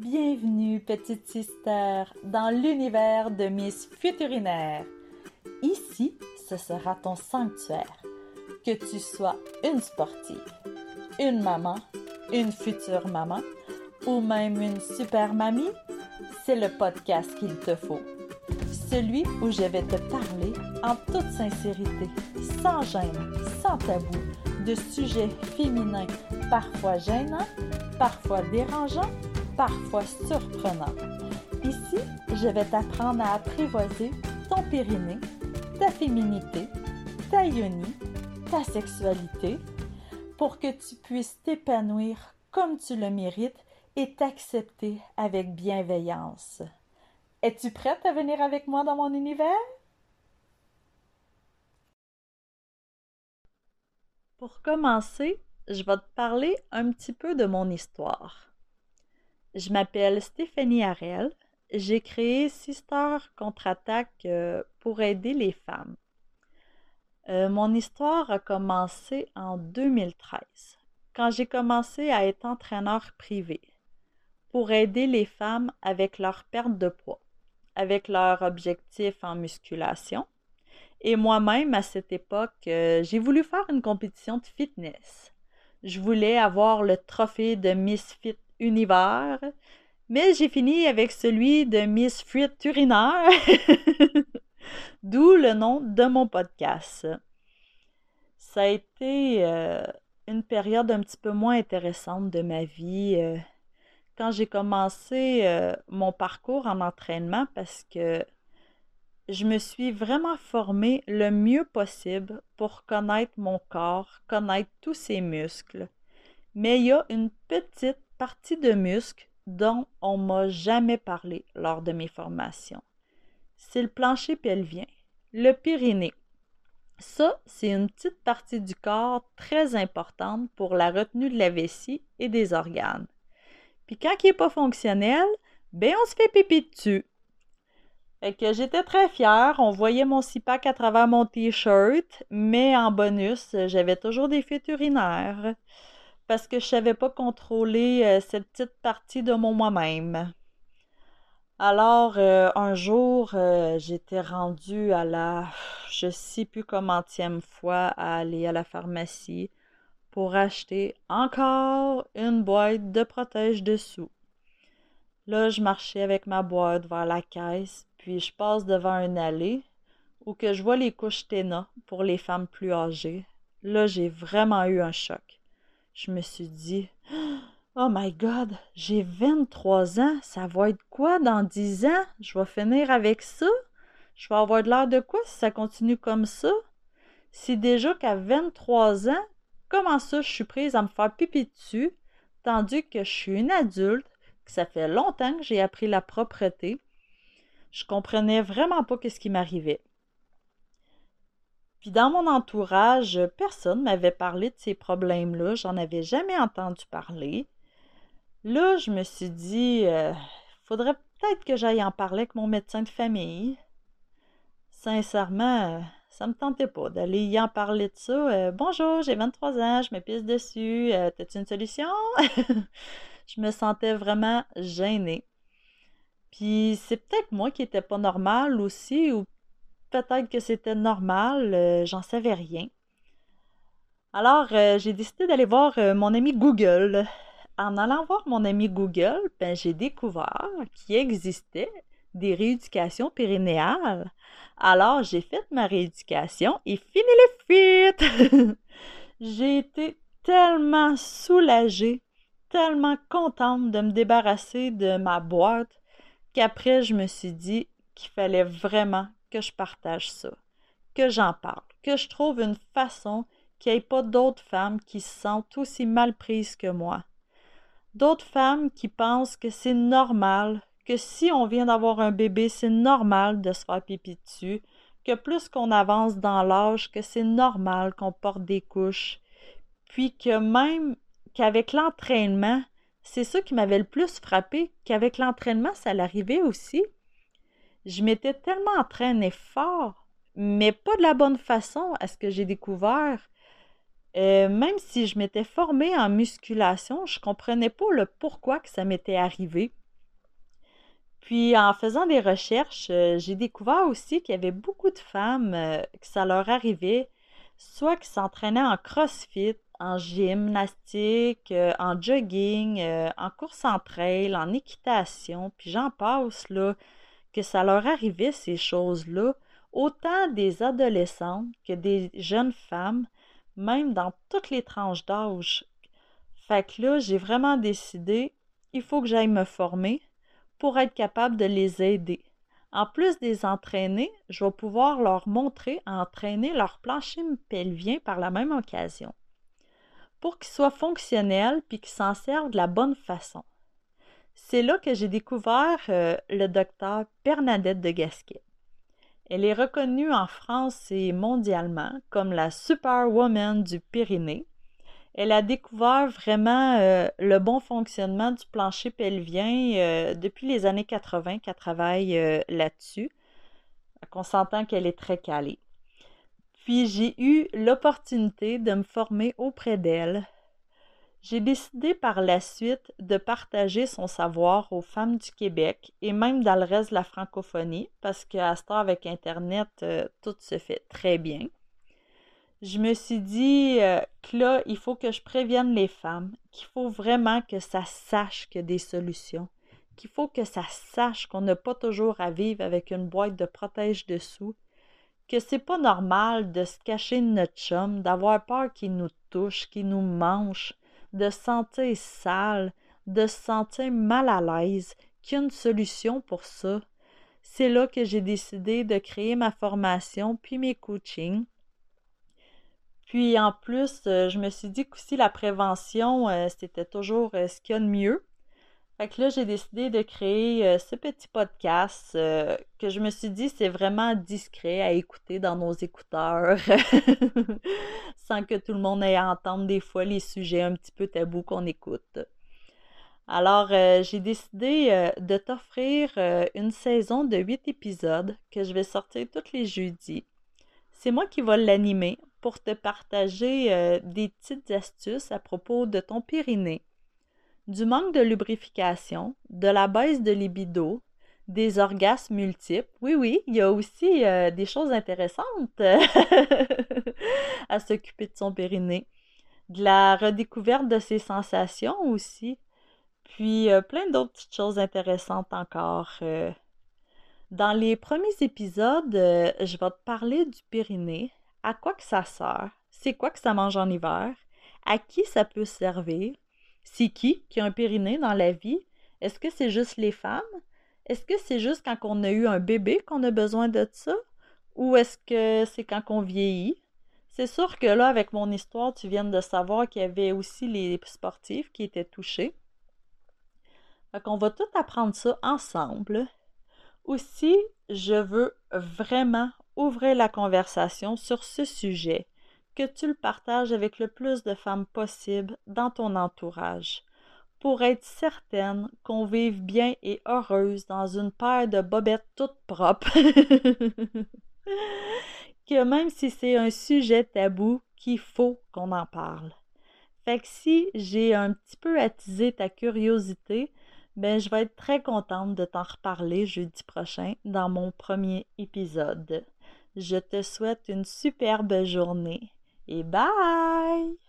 Bienvenue, petite sister, dans l'univers de Miss Futurinaire. Ici, ce sera ton sanctuaire. Que tu sois une sportive, une maman, une future maman ou même une super mamie, c'est le podcast qu'il te faut. Celui où je vais te parler en toute sincérité, sans gêne, sans tabou, de sujets féminins parfois gênants, parfois dérangeants, parfois surprenants. Ici, je vais t'apprendre à apprivoiser ton périnée, ta féminité, ta yoni, ta sexualité, pour que tu puisses t'épanouir comme tu le mérites et t'accepter avec bienveillance. Es-tu prête à venir avec moi dans mon univers? Pour commencer, je vais te parler un petit peu de mon histoire. Je m'appelle Stéphanie Harel. J'ai créé Sister Contre-Attaque euh, pour aider les femmes. Euh, mon histoire a commencé en 2013, quand j'ai commencé à être entraîneur privé pour aider les femmes avec leur perte de poids, avec leur objectif en musculation. Et moi-même, à cette époque, euh, j'ai voulu faire une compétition de fitness. Je voulais avoir le trophée de Miss Fit Univers, mais j'ai fini avec celui de Miss Fit Urinaire, d'où le nom de mon podcast. Ça a été euh, une période un petit peu moins intéressante de ma vie euh, quand j'ai commencé euh, mon parcours en entraînement parce que je me suis vraiment formée le mieux possible pour connaître mon corps, connaître tous ses muscles. Mais il y a une petite partie de muscles dont on m'a jamais parlé lors de mes formations. C'est le plancher pelvien, le périnée. Ça, c'est une petite partie du corps très importante pour la retenue de la vessie et des organes. Puis quand il n'est pas fonctionnel, ben on se fait pipi dessus. Que j'étais très fière. On voyait mon six-pack à travers mon t-shirt, mais en bonus, j'avais toujours des fuites urinaires parce que je savais pas contrôler euh, cette petite partie de mon moi-même. Alors, euh, un jour, euh, j'étais rendue à la, je sais plus commentieème fois, à aller à la pharmacie pour acheter encore une boîte de protège dessous. Là, je marchais avec ma boîte vers la caisse, puis je passe devant un allée où que je vois les couches Téna pour les femmes plus âgées. Là, j'ai vraiment eu un choc. Je me suis dit Oh my God, j'ai 23 ans, ça va être quoi dans 10 ans? Je vais finir avec ça? Je vais avoir de l'air de quoi si ça continue comme ça? Si déjà qu'à 23 ans, comment ça je suis prise à me faire pipi dessus, tandis que je suis une adulte, que ça fait longtemps que j'ai appris la propreté? Je comprenais vraiment pas ce qui m'arrivait. Puis dans mon entourage, personne m'avait parlé de ces problèmes-là, j'en avais jamais entendu parler. Là, je me suis dit, euh, faudrait peut-être que j'aille en parler avec mon médecin de famille. Sincèrement, ça me tentait pas d'aller y en parler de ça. Euh, bonjour, j'ai 23 ans, je me pisse dessus. Euh, T'as-tu une solution? je me sentais vraiment gênée. Puis c'est peut-être moi qui n'étais pas normale aussi, ou peut-être que c'était normal, euh, j'en savais rien. Alors, euh, j'ai décidé d'aller voir mon ami Google. En allant voir mon ami Google, ben, j'ai découvert qu'il existait des rééducations périnéales. Alors, j'ai fait ma rééducation et fini les fuites! j'ai été tellement soulagée, tellement contente de me débarrasser de ma boîte qu'après, je me suis dit qu'il fallait vraiment que je partage ça, que j'en parle, que je trouve une façon qu'il n'y ait pas d'autres femmes qui se sentent aussi mal prises que moi. D'autres femmes qui pensent que c'est normal que si on vient d'avoir un bébé, c'est normal de se faire pipi dessus, que plus qu'on avance dans l'âge, que c'est normal qu'on porte des couches, puis que même qu'avec l'entraînement, c'est ça qui m'avait le plus frappé, qu'avec l'entraînement, ça l'arrivait aussi. Je m'étais tellement entraînée fort, mais pas de la bonne façon à ce que j'ai découvert. Euh, même si je m'étais formée en musculation, je comprenais pas le pourquoi que ça m'était arrivé. Puis en faisant des recherches, euh, j'ai découvert aussi qu'il y avait beaucoup de femmes euh, que ça leur arrivait, soit qui s'entraînaient en crossfit, en gymnastique, en jogging, en course en trail, en équitation, puis j'en passe là, que ça leur arrivait ces choses-là, autant des adolescentes que des jeunes femmes, même dans toutes les tranches d'âge. Fait que là, j'ai vraiment décidé, il faut que j'aille me former pour être capable de les aider. En plus des entraîner, je vais pouvoir leur montrer à entraîner leur plancher pelvien par la même occasion pour qu'ils soient fonctionnels puis qu'ils s'en servent de la bonne façon. C'est là que j'ai découvert euh, le docteur Bernadette de Gasquet. Elle est reconnue en France et mondialement comme la superwoman du Pyrénées elle a découvert vraiment euh, le bon fonctionnement du plancher pelvien euh, depuis les années 80 qu'elle travaille là-dessus. On s'entend qu'elle est très calée. Puis j'ai eu l'opportunité de me former auprès d'elle. J'ai décidé par la suite de partager son savoir aux femmes du Québec et même dans le reste de la francophonie, parce qu'à ce temps, avec Internet, tout se fait très bien. Je me suis dit euh, que là, il faut que je prévienne les femmes, qu'il faut vraiment que ça sache qu'il y a des solutions, qu'il faut que ça sache qu'on n'a pas toujours à vivre avec une boîte de protège dessous, que c'est pas normal de se cacher de notre chum, d'avoir peur qu'il nous touche, qu'il nous mange, de se sentir sale, de se sentir mal à l'aise, qu'il y a une solution pour ça. C'est là que j'ai décidé de créer ma formation puis mes coachings puis en plus, euh, je me suis dit qu'aussi la prévention, euh, c'était toujours euh, ce qu'il y a de mieux. Fait que là, j'ai décidé de créer ce petit podcast que je me suis dit c'est vraiment discret à écouter dans nos écouteurs sans que tout le monde ait à entendre des fois les sujets un petit peu tabous qu'on écoute. Alors, j'ai décidé de t'offrir une saison de huit épisodes que je vais sortir tous les jeudis. C'est moi qui vais l'animer pour te partager euh, des petites astuces à propos de ton périnée, du manque de lubrification, de la baisse de libido, des orgasmes multiples. Oui, oui, il y a aussi euh, des choses intéressantes à s'occuper de son périnée. De la redécouverte de ses sensations aussi. Puis euh, plein d'autres petites choses intéressantes encore. Dans les premiers épisodes, je vais te parler du périnée, à quoi que ça sert, c'est quoi que ça mange en hiver, à qui ça peut servir, c'est qui qui a un périnée dans la vie, est-ce que c'est juste les femmes, est-ce que c'est juste quand on a eu un bébé qu'on a besoin de ça, ou est-ce que c'est quand on vieillit? C'est sûr que là, avec mon histoire, tu viens de savoir qu'il y avait aussi les sportifs qui étaient touchés. Fait qu'on va tout apprendre ça ensemble. Aussi, je veux vraiment ouvrir la conversation sur ce sujet, que tu le partages avec le plus de femmes possible dans ton entourage, pour être certaine qu'on vive bien et heureuse dans une paire de bobettes toutes propres. que même si c'est un sujet tabou, qu'il faut qu'on en parle. Fait que si j'ai un petit peu attisé ta curiosité, ben je vais être très contente de t'en reparler jeudi prochain dans mon premier épisode. Je te souhaite une superbe journée et bye